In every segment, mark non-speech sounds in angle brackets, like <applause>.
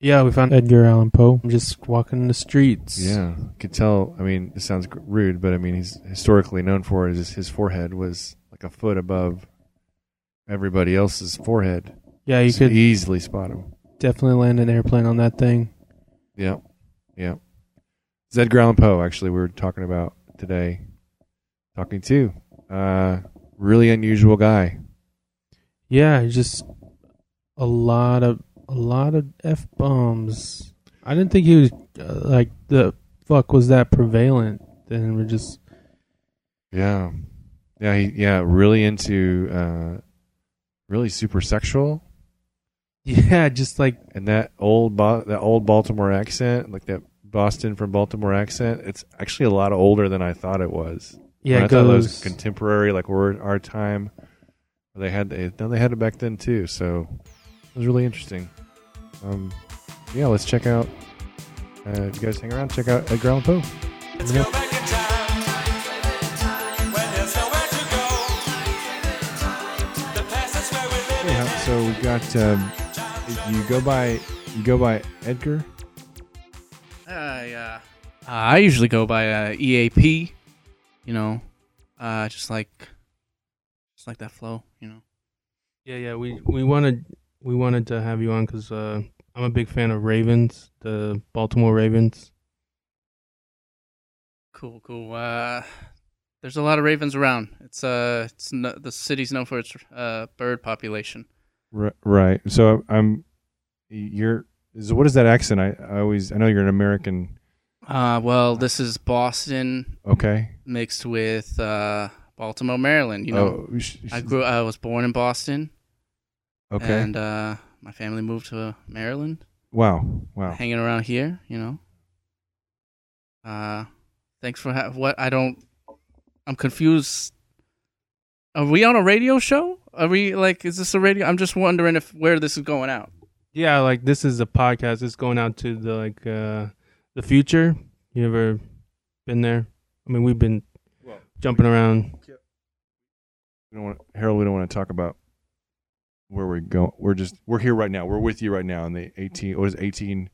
Yeah, we found Edgar Allan Poe I'm just walking the streets. Yeah, could tell. I mean, it sounds rude, but I mean, he's historically known for is his forehead was like a foot above everybody else's forehead. Yeah, you So could easily spot him. definitely land an airplane on that thing. Yeah, yeah. It's Edgar Allan Poe. Actually, we were talking about today. Talking to, uh, really unusual guy. Yeah, just a lot of a lot of f bombs. I didn't think he was uh, like the fuck was that prevalent. Then we're just Yeah, yeah, he, yeah. Really into, uh, really super sexual, yeah, just like and that old Bo- that old Baltimore accent, like that Boston from Baltimore accent. It's actually a lot older than I thought it was. yeah, I it thought it was contemporary, like we're our time. They had they, no, they had it back then too, so was really interesting. Um, yeah, let's check out. Uh, if you guys hang around, check out Edgar Allan Poe. Let's go back in time when there's nowhere to go. The past is where we live. Yeah, so we got um, you go by you go by Edgar. Uh, yeah. Uh, I usually go by uh, EAP. You know, uh, just like, just like that flow. You know. yeah, yeah. We we wanted we wanted to have you on because uh, I'm a big fan of Ravens, the Baltimore Ravens. Cool, cool. Uh, there's a lot of ravens around. It's uh, it's no, the city's known for its uh bird population. R- right. So I'm you're. So what is that accent? I, I always I know you're an American. Uh, well, this is Boston Okay. mixed with uh Baltimore, Maryland. You know, Oh, sh- sh- I grew. I was born in Boston, Okay. and uh, my family moved to Maryland. wow. Wow. hanging around here, you know. Uh, thanks for ha- what I don't. I'm confused. Are we on a radio show? Are we like? Is this a radio? I'm just wondering if where this is going out. Yeah, like this is a podcast. It's going out to the like uh the future. You ever been there? I mean, we've been jumping around. We don't want Harold. We don't want to talk about where we're going. We're just we're here right now. We're with you right now in the eighteen. What is eighteen?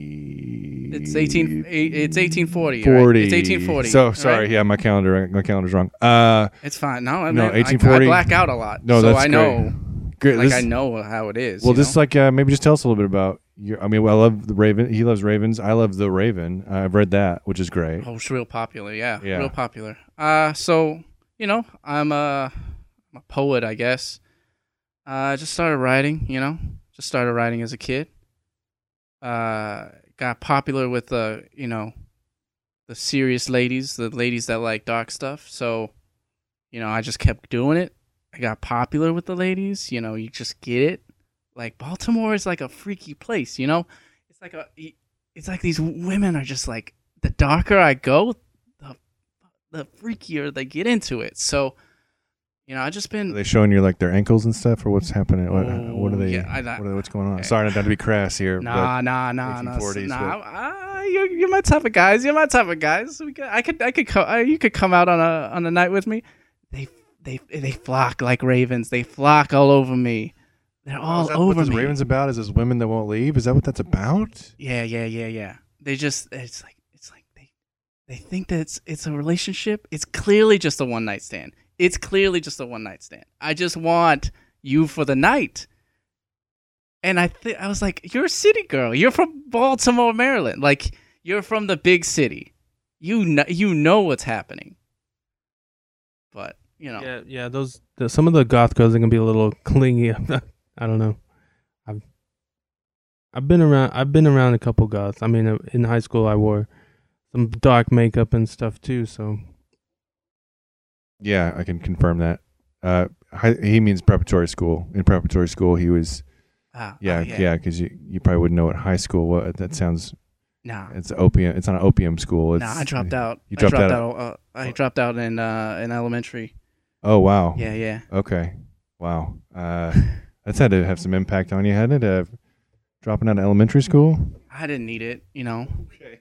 Eighty. It's 18. It's 1840. right? Forty. It's 1840. So sorry. right? Yeah, my calendar. My calendar's wrong. Uh, It's fine. No, I No, mean, I- 1840. I, black out a lot. No, so that's I know. great. Like This- I know how it is. Well, know? like uh, maybe just tell us a little bit about your. I mean, well, I love the Raven. He loves Ravens. I love the Raven. Uh, I've read that, which is great. Oh, it's real popular. Yeah, Yeah. real popular. Uh, so you know, I'm a, I'm a poet, I guess. Uh, I just started writing. You know, just started writing as a kid. Uh, got popular with the you know, the serious ladies, the ladies that like dark stuff. So, you know, I just kept doing it. I got popular with the ladies. You know, you just get it. Like Baltimore is like a freaky place. You know, it's like a, it's like these women are just like the darker I go, the the freakier they get into it. So, you know, I just Are been they showing you like their ankles and stuff, or what's happening? What, Oh, what are they? yeah, I- what are, what's going on? okay. Sorry, not to be crass here. nah, nah, nah, nah, 1840s, nah. Uh, you're, you're my type of guys. You're my type of guys. We could, I could, I could, co- uh, you could come out on a on a night with me. They, they, they flock like ravens. They flock all over me. They're all that over what me. Ravens about? Is this women that won't leave? Is that what that's about? Yeah, yeah, yeah, yeah. They just it's like it's like they they think that it's it's a relationship. It's clearly just a one night stand. It's clearly just a one night stand. I just want you for the night. And I th- I was like, you're a city girl. You're from Baltimore, Maryland. Like you're from the big city. You know you know what's happening. But, you know. Yeah, yeah. Those the, some of the goth girls are gonna be a little clingy. <laughs> I don't know. I've I've been around. I've been around a couple goths. I mean, uh, in high school, I wore some dark makeup and stuff too. So Yeah, I can confirm that. Uh, he means preparatory school. In preparatory school, he was. Ah, Yeah, oh, yeah, because you you probably wouldn't know what high school. What that sounds. Nah. It's opium. It's not an opium school. It's, Nah, I dropped out. You I dropped dropped out? out. uh, I dropped out in uh in elementary. Oh wow. Yeah, yeah. Okay. Wow. Uh, <laughs> that's had to have some impact on you, hadn't it? Uh, dropping out of elementary school. I didn't need it, you know. Okay.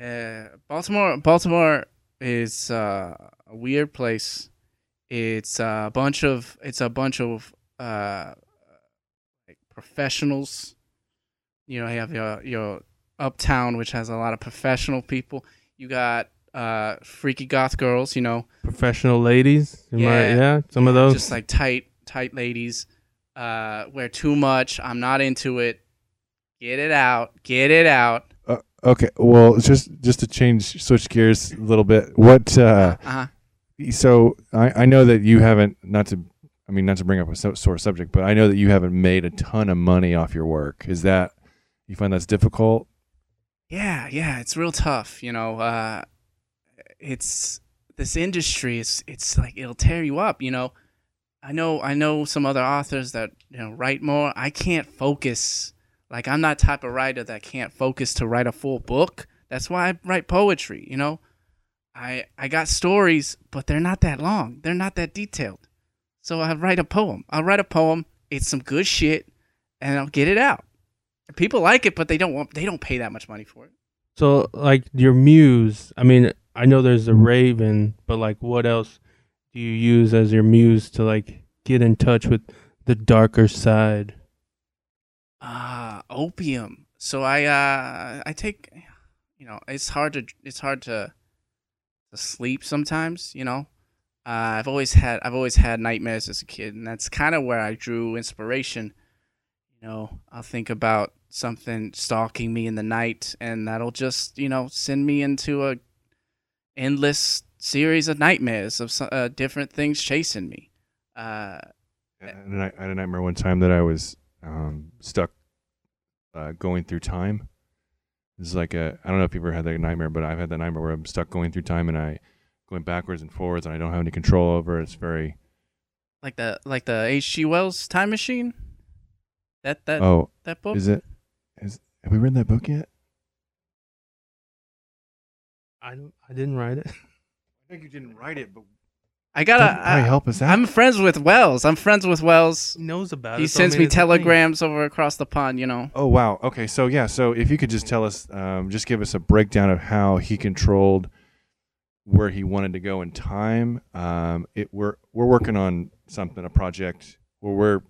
Uh, Baltimore, Baltimore is uh, a weird place. It's a bunch of it's a bunch of uh, like professionals. You know, you have your your uptown, which has a lot of professional people. You got uh, freaky goth girls. You know, Professional ladies. Am I- Yeah. yeah. Some of those. just like tight tight ladies. Uh, wear too much. I'm not into it. Get it out. Get it out. Uh, okay, well, just just to change switch gears a little bit. What? Uh, Uh-huh. So I, I know that you haven't not to I mean not to bring up a so, sore subject, but I know that you haven't made a ton of money off your work. Is that you find that's difficult? Yeah, yeah, it's real tough. You know, uh, it's this industry. It's it's like it'll tear you up. You know, I know I know some other authors that you know write more. I can't focus. Like I'm not type of writer that can't focus to write a full book. That's why I write poetry. You know, I I got stories, but they're not that long. They're not that detailed. So I write a poem. I'll write a poem. It's some good shit, and I'll get it out. People like it, but they don't want. They don't pay that much money for it. So, like your muse, I mean, I know there's the raven, but like, what else do you use as your muse to like get in touch with the darker side? Ah, opium. So I uh I take you know, it's hard to it's hard to to sleep sometimes, you know. Uh, I've always had I've always had nightmares as a kid, and that's kind of where I drew inspiration. You know, I'll think about something stalking me in the night, and that'll just you know send me into a endless series of nightmares of uh, different things chasing me. Uh, I, I had a nightmare one time that I was um, stuck uh, going through time. It's like a I don't know if you've ever had that nightmare, but I've had that nightmare where I'm stuck going through time and I going backwards and forwards and I don't have any control over it. It's very like the like the H.G. Wells Time Machine. That that oh that book. is it is have we read that book yet? I don't. I didn't write it. <laughs> I think you didn't write it, but I gotta. Probably I, help us out. I'm friends with Wells. I'm friends with Wells. He knows about it. He sends me it's a thing. telegrams over across the pond. You know. Oh wow. Okay, so yeah, so if you could just tell us, um, just give us a breakdown of how he controlled where he wanted to go in time. Um, it we're we're working on something, a project where we're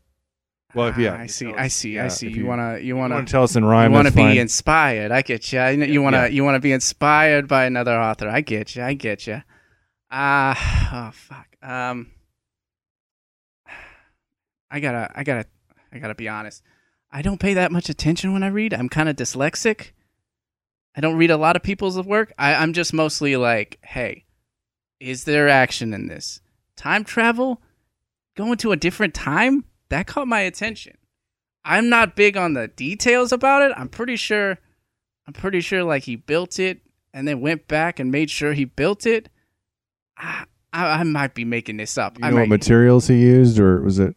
well, if, yeah. Ah, I see. I see. yeah, I see. if You, wanna. You you wanna. want to tell us in you rhyme? want to be fine. inspired. I get you. You want to. Yeah. You want to be inspired by another author. I get you. I get you. Ah. <sighs> oh fuck. Um. <sighs> I gotta. I gotta. I gotta be honest. I don't pay that much attention when I read. I'm kind of dyslexic. I don't read a lot of people's work. I, I'm just mostly like, hey, is there action in this? Time travel? Going to a different time? That caught my attention. I'm not big on the details about it. I'm pretty sure I'm pretty sure like he built it and then went back and made sure he built it. I, I, might be making this up. You I know what materials he used, or was it?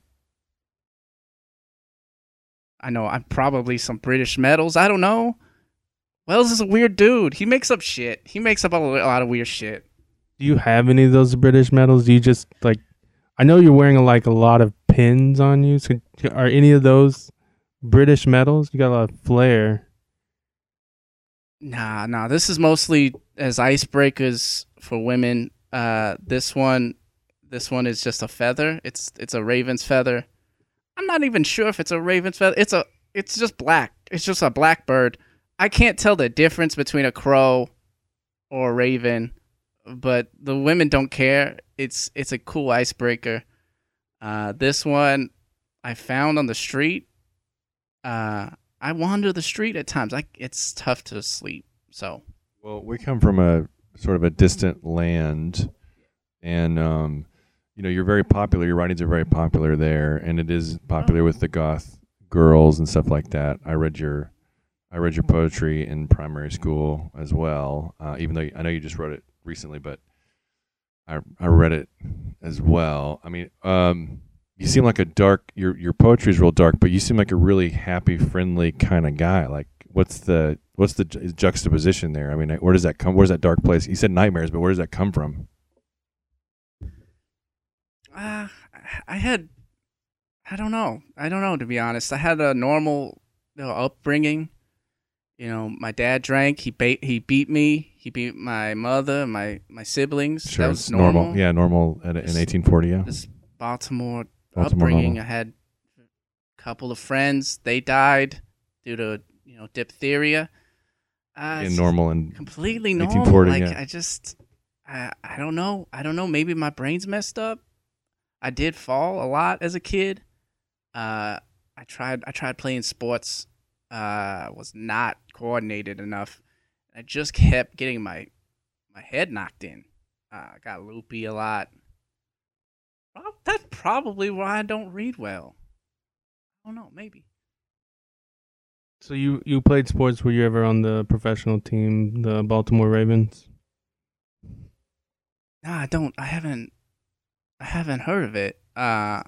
I know I'm probably some British metals. I don't know. Wells is a weird dude. He makes up shit. He makes up a a lot of weird shit. Do you have any of those British medals? Do you just like? I know you're wearing like a lot of pins on you. So are any of those British medals? You got a lot of flair. Nah, nah. This is mostly as icebreakers for women. Uh, this one, this one is just a feather. It's it's a raven's feather. I'm not even sure if it's a raven's feather. It's a it's just black. It's just a black bird. I can't tell the difference between a crow or a raven, but the women don't care. It's it's a cool icebreaker. Uh, this one I found on the street. Uh, I wander the street at times. I it's tough to sleep. So Well, we come from a sort of a distant land, and um, you know, you're very popular. Your writings are very popular there, and it is popular with the goth girls and stuff like that. I read your, I read your poetry in primary school as well. Uh, even though I know you just wrote it recently, but I I read it as well. I mean, um, you seem like a dark. Your your poetry is real dark, but you seem like a really happy, friendly kind of guy. Like, what's the what's the ju- juxtaposition there? I mean, where does that come? Where's that dark place? You said nightmares, but where does that come from? uh, I had I don't know. I don't know to be honest. I had a normal you know, upbringing. You know, my dad drank. He bait. He beat me. He beat my mother, my my siblings. Sure, that was it's normal. Yeah, normal in This- 1840. Yeah, This Baltimore, Baltimore upbringing. normal. I had a couple of friends they died due to you know diphtheria. Uh, in normal and completely normal. Like yeah. I just, I, I don't know. I don't know. Maybe my brain's messed up. I did fall a lot as a kid. Uh, I tried. I tried playing sports. Uh, was not coordinated enough. I just kept getting my my head knocked in. Uh, I got loopy a lot. Prob- That's probably why I don't read well. I don't know. Maybe. So you you played sports? Were you ever on the professional team, the Baltimore Ravens? Nah, I don't. I haven't. I haven't heard of it. Uh,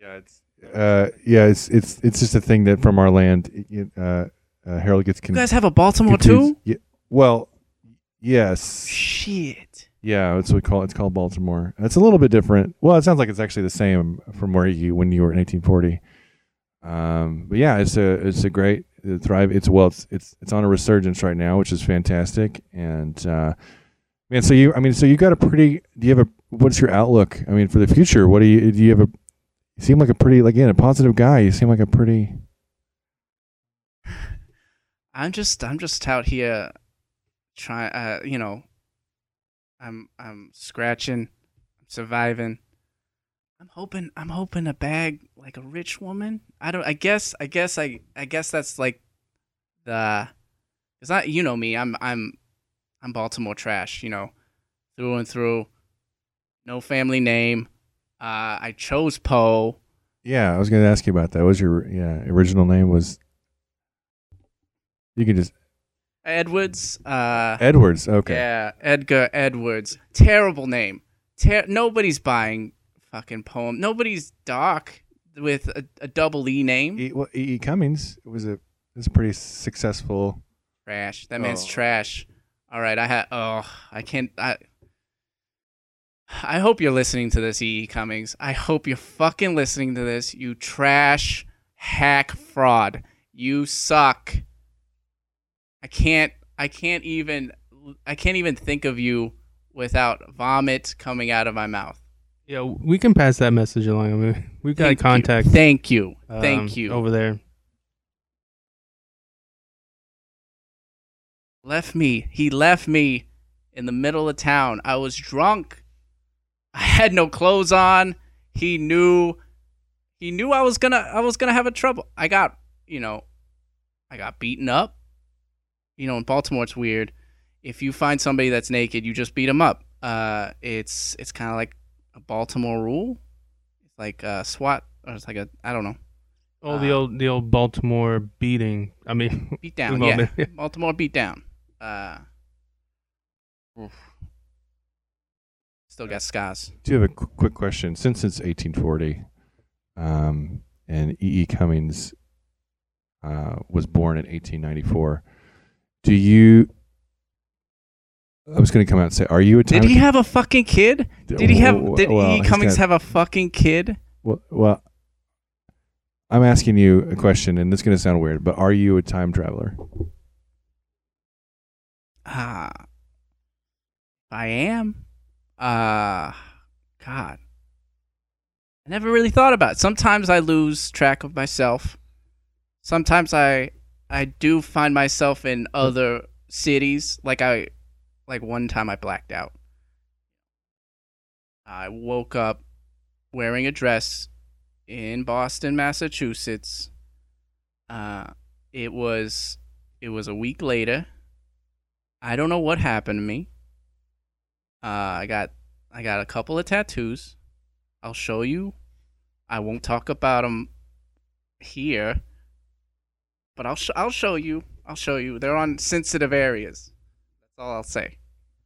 yeah, it's uh, yeah, it's it's it's just a thing that from our land. it- it, uh, uh, Harold gets you guys have a Baltimore confused. too? Yeah, well, yes, Shit. yeah, it's what we call it's called Baltimore. It's a little bit different. Well, it sounds like it's actually the same from where you when you were in 1840. Um, but yeah, it's a it's a great uh, thrive. It's well, it's it's it's on a resurgence right now, which is fantastic. And uh, man, so you, I mean, so you got a pretty. Do you have a what's your outlook? I mean, for the future, what do you do? You have a you seem like a pretty like again a positive guy. You seem like a pretty I'm just I'm just out here trying uh you know I'm I'm scratching, surviving. I'm hoping I'm hoping to bag like a rich woman. I don't I guess I guess I I guess that's like the it's not you know me, I'm I'm I'm Baltimore trash, you know, through and through. No family name. Uh I chose Poe. Yeah, I was going to ask you about that. What was your yeah original name was? You can just Edwards. Uh Edwards. Okay. Yeah, Edgar Edwards. Terrible name. Ter- nobody's buying fucking poem. Nobody's Doc with a, a double E name. E, well, e. E. Cummings It was a was a pretty successful. trash. That man's Oh. trash. All right, I had. Oh, I can't. I. I hope you're listening to this, E. E. Cummings. I hope you're fucking listening to this. You trash hack fraud. You suck. I can't. I can't even. I can't even think of you without vomit coming out of my mouth. Yeah, we can pass that message along. I mean, <laughs> we've got Thank you. contact. Thank you. um, Thank you. over there. left me. He left me in the middle of town. I was drunk. I had no clothes on. He knew he knew I was going to I was to have a trouble. I got, you know, I got beaten up. You know, in Baltimore it's weird. If you find somebody that's naked, you just beat them up. Uh it's it's kind of like a Baltimore rule. It's like a SWAT or it's like a I don't know. Oh, the Uh, old the old Baltimore beating. I mean, <laughs> Beat down. We've Yeah. Baltimore beat down. Uh oof. Still got scars. Do you have a qu- quick question? Since it's 1840, um, and E. E. Cummings uh, was born in 1894, do you? I was going to come out and say, are you a time? Did he have a fucking kid? Did he have did well, E. Cummings got- have a fucking kid? Well, well, I'm asking you a question, and this is going to sound weird, but are you a time traveler? Ah. I am. Uh God. I never really thought about it. Sometimes I lose track of myself. Sometimes I I do find myself in other cities. Like I like one time I blacked out. I woke up wearing a dress in Boston, Massachusetts. Uh it was it was a week later. I don't know what happened to me. Uh, I got I got a couple of tattoos. I'll show you. I won't talk about them here, but I'll sh- I'll show you. I'll show you. They're on sensitive areas. That's all I'll say.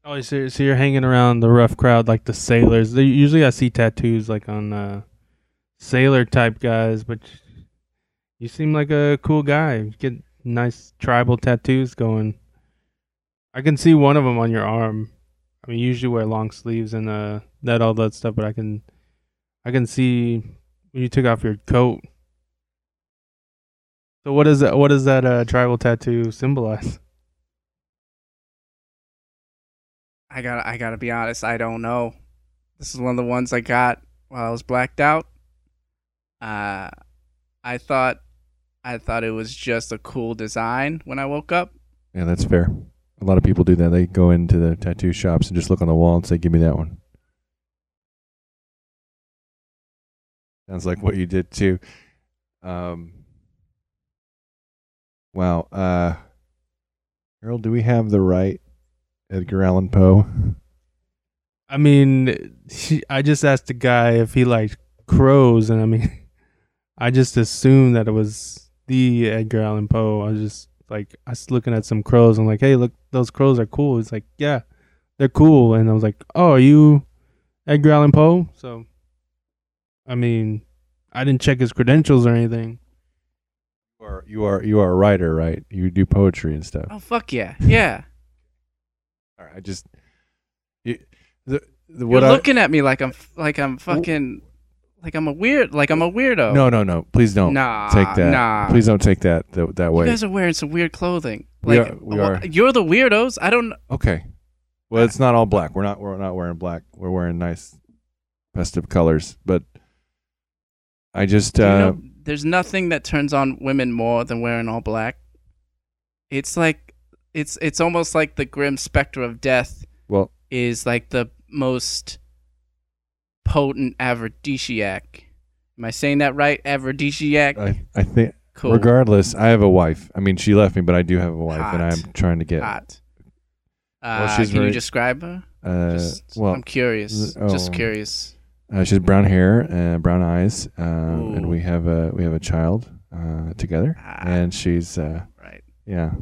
Oh, so, so you're hanging around the rough crowd like the sailors. They usually I see tattoos like on uh, sailor type guys, but you seem like a cool guy. You get nice tribal tattoos going. I can see one of them on your arm. I mean, you usually wear long sleeves and uh that all that stuff, but I can I can see when you took off your coat. So what is that? What does that uh, tribal tattoo symbolize? I got I gotta be honest. I don't know. This is one of the ones I got while I was blacked out. Uh, I thought I thought it was just a cool design when I woke up. Yeah, that's fair. A lot of people do that. They go into the tattoo shops and just look on the wall and say, "Give me that one." Sounds like what you did too. Um, wow. Uh, Harold, do we have the right Edgar Allan Poe? I mean, he, I just asked the guy if he liked crows, and I mean, <laughs> I just assumed that it was the Edgar Allan Poe. I was just like, I was looking at some crows. I'm like, hey, look, those crows are cool. He's like, yeah, they're cool. And I was like, oh, are you Edgar Allan Poe? So, I mean, I didn't check his credentials or anything. You are you are you are a writer, right? You do poetry and stuff. Oh fuck yeah, yeah. All right, I just you, the, the You're what I looking at me like I'm like I'm fucking like I'm a weird like I'm a weirdo. no no no please don't nah, take that Nah, please don't take that that, that You guys are wearing some weird clothing. We Like are- we are. You're the weirdos. I don't. Okay. Well, it's not all black. We're not we're not wearing black. We're wearing nice festive colors, but I just do you uh know, there's nothing that turns on women more than wearing all black. It's like it's it's almost like the grim specter of death well is like the most potent aphrodisiac. Am I saying that right? Aphrodisiac. I I think cool. regardless, I have a wife. I mean, she left me, but I do have a wife and I'm trying to get Hot. Well, Uh, she's can very- you describe her? uh Just, well, I'm curious. oh. Just curious. uh, she's brown hair and brown eyes, uh, and we have a we have a child uh together Ah. and she's uh Right. yeah.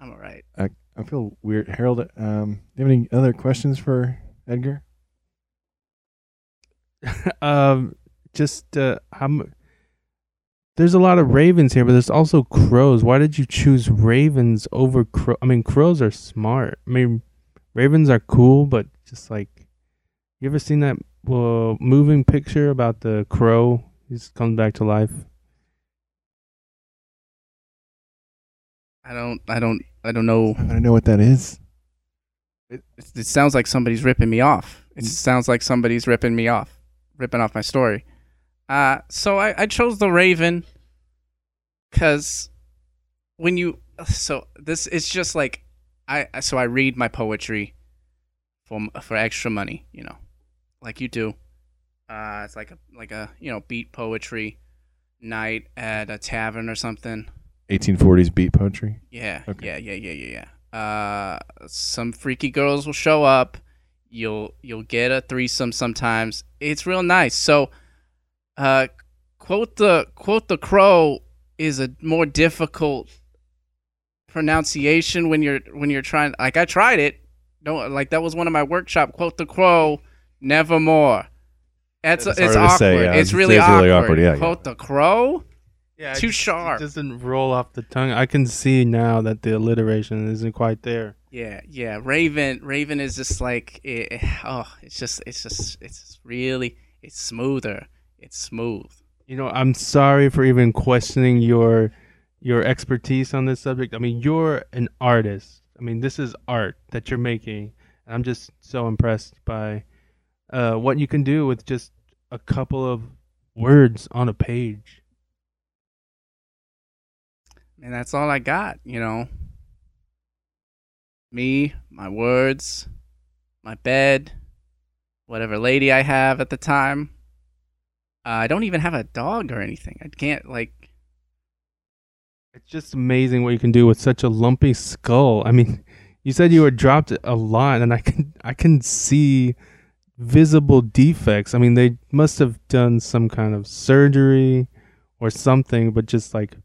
I'm alright. I I feel weird. Harold, um, do you have any other questions for Edgar? <laughs> um, just uh, how m- there's a lot of ravens here, but there's also crows. Why did you choose ravens over crow? I mean, crows are smart. I mean, ravens are cool, but just like, you ever seen that uh, moving picture about the crow? He just comes back to life. I don't. I don't. I don't know. I don't know what that is. It, it sounds like somebody's ripping me off. It Mm. sounds like somebody's ripping me off, ripping off my story. Uh, so I, I chose the Raven because when you so this it's just like I so I read my poetry for for extra money, you know, like you do. Uh, it's like a like a you know beat poetry night at a tavern or something. 1840s beat poetry. Yeah, Okay. yeah, yeah, yeah, yeah, yeah. Uh, some freaky girls will show up. You'll you'll get a threesome sometimes. It's real nice. So, uh, quote the quote the crow is a more difficult pronunciation when you're when you're trying. Like I tried it. No, like that was one of my workshop. Quote the crow, nevermore. It's It's it's, awkward. say, yeah. It's really it's awkward. really awkward, yeah, yeah. Quote the crow. Yeah, Too sharp. It doesn't roll off the tongue. I can see now that the alliteration isn't quite there. Yeah, yeah. Raven, Raven is just like, it, oh, it's just, it's just, it's just really, it's smoother. It's smooth. You know, I'm sorry for even questioning your your expertise on this subject. I mean, you're an artist. I mean, this is art that you're making. And I'm just so impressed by uh, what you can do with just a couple of words on a page. And that's all I got, you know. Me, my words, my bed, whatever lady I have at the time. Uh, I don't even have a dog or anything. I can't, like, It's just amazing what you can do with such a lumpy skull. I mean, <laughs> you said you were dropped a lot, and I can I can see visible defects. I mean, they must have done some kind of surgery or something, but just like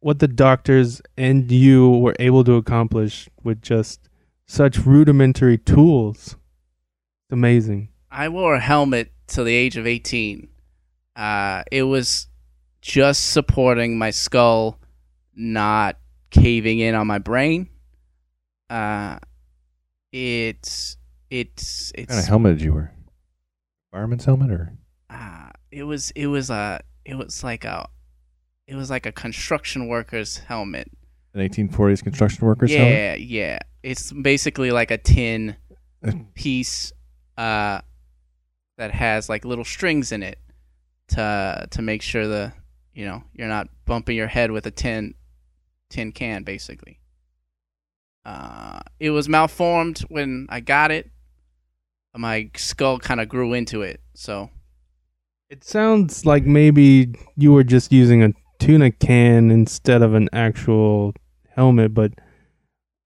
what what the doctors and you were able to accomplish with just such rudimentary tools. It's amazing. I wore a helmet till the age of 18. Uh, it was just supporting my skull, not caving in on my brain. Uh, it's it's it's. What kind of it's helmet did you wear? Fireman's helmet or? uh, it was it was a it was like a it was like a construction worker's helmet. An 1840s construction worker's helmet? yeah, yeah. It's basically like a tin piece uh, that has like little strings in it to to make sure the You know, you're not bumping your head with a tin tin can basically. Uh, it was malformed when I got it. My skull kind of grew into it, so It sounds like maybe you were just using a tuna can instead of an actual helmet, but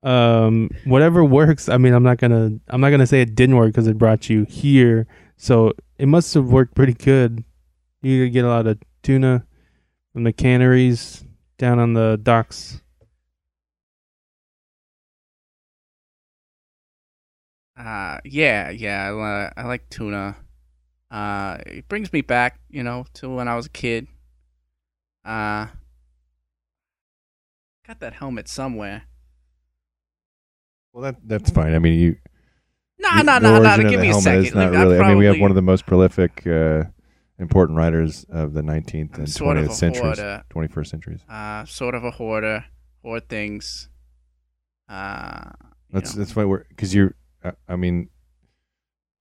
um whatever works, I mean, I'm not to I'm not to say it didn't work cuz it brought you here. So it must have worked pretty good. You get a lot of tuna from the canneries down on the docks. Uh, yeah, yeah, I, li- I like tuna. Uh, it brings me back, you know, to when I was a kid. Uh, got that helmet somewhere. Well, that that's fine. I mean, you. No, the nah, nah. Give me a second. is not I really. I mean, we have probably- one of the most prolific, uh, important writers of the 19th I'm and sort of 20th a centuries, hoarder. 21st centuries. Uh, sort of a hoarder. Hoard things. Uh, you That's know. that's why we're because you're. I, I mean,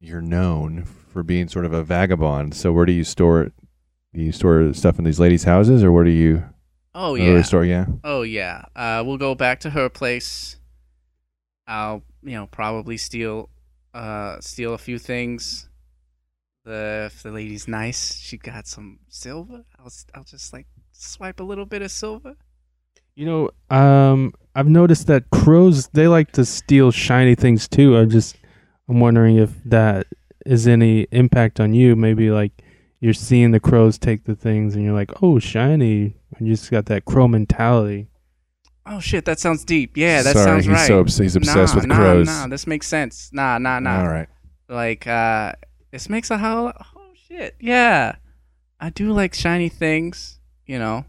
you're known for being sort of a vagabond. So where do you store it? Do you store stuff in these ladies' houses, or where do you? Oh where do you yeah. store yeah. Oh yeah. Uh, we'll go back to her place. I'll, you know, probably steal, uh, steal a few things. The if the lady's nice, she got some silver. I'll, s- I'll just like swipe a little bit of silver. You know, um, I've noticed that crows they like to steal shiny things too. I'm just, I'm wondering if that is any impact on you. Maybe like you're seeing the crows take the things, and you're like, oh, shiny. And you just got that crow mentality. Oh shit, that sounds deep. Yeah, that Sorry, sounds he's right. so obs- he's obsessed nah, with nah, crows. Nah, this makes sense. Nah, nah, nah. All right. Like, uh, this makes a whole. Oh shit, yeah. I do like shiny things. You know,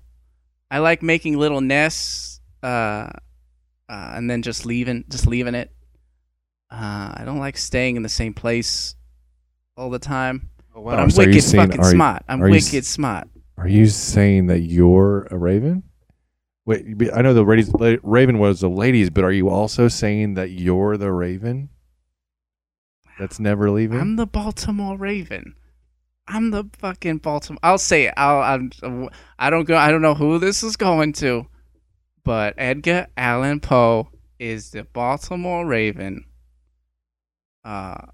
I like making little nests. Uh, uh, and then just leaving, just leaving it. Uh, I don't like staying in the same place all the time. Oh, But I'm So wicked saying- fucking you- smart. I'm are you wicked smart. Are you saying that you're a raven? Wait, I know the ladies, raven was the ladies, but are you also saying that you're the raven? That's never leaving. I'm the Baltimore Raven. I'm the fucking Baltimore. I'll say it. I'll. I'm, I don't go. I don't know who this is going to, but Edgar Allan Poe is the Baltimore Raven. Uh,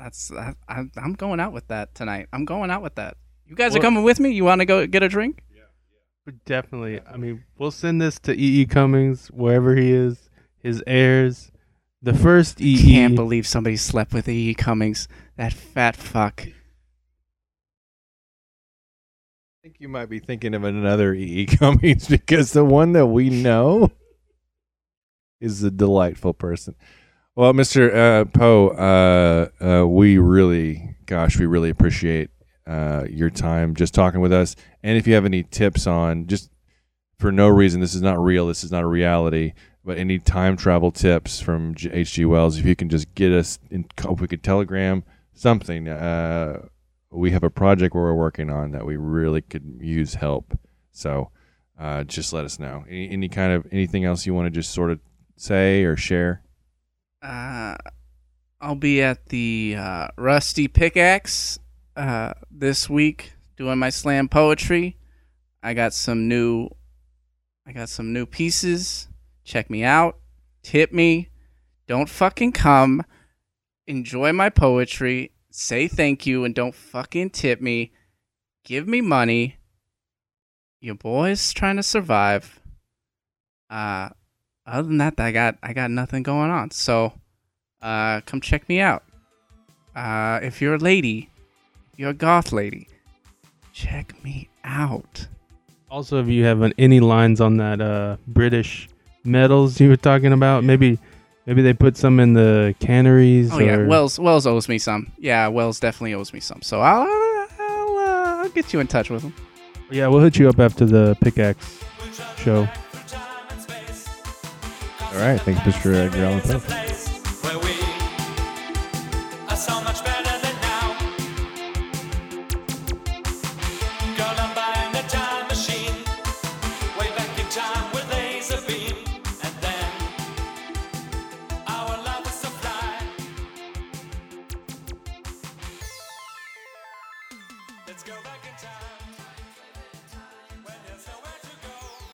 that's. that- I, I'm going out with that tonight. I'm going out with that. You guys are coming with me. You want to go get a drink? Yeah, Definitely. I mean, we'll send this to E. E. Cummings wherever he is, his heirs. The first E. E. Can't believe somebody slept with E. E. Cummings. That fat fuck. I think you might be thinking of another E. E. <laughs> Cummings because the one that we know is a delightful person. Well, Mr. Uh, Poe, uh, uh, we really, gosh, we really appreciate uh, your time just talking with us. And if you have any tips on just for no reason, this is not real, this is not a reality, but any time travel tips from H.G. Wells, if you can just get us in, if we could telegram something. Uh, we have a project where we're working on that we really could use help. So uh, just let us know. Any, any kind of anything else you want to just sort of say or share? Uh, I'll be at the uh, Rusty Pickaxe uh, this week doing my slam poetry. I got some new, I got some new pieces. Check me out. Tip me. Don't fucking come. Enjoy my poetry. Say thank you and don't fucking tip me. Give me money. Your boy's trying to survive. Uh, other than that, I got I got nothing going on. So, uh, come check me out. Uh, if you're a lady, you're a goth lady, check me out. Also, if you have an, any lines on that uh, British medals you were talking about, maybe maybe they put some in the canneries. Oh yeah, Wells Wells owes me some. Yeah, Wells definitely owes me some. So I'll I'll, uh, I'll get you in touch with him. yeah, we'll hit you up after the pickaxe show. All right. Thanks, Mr. Edgar.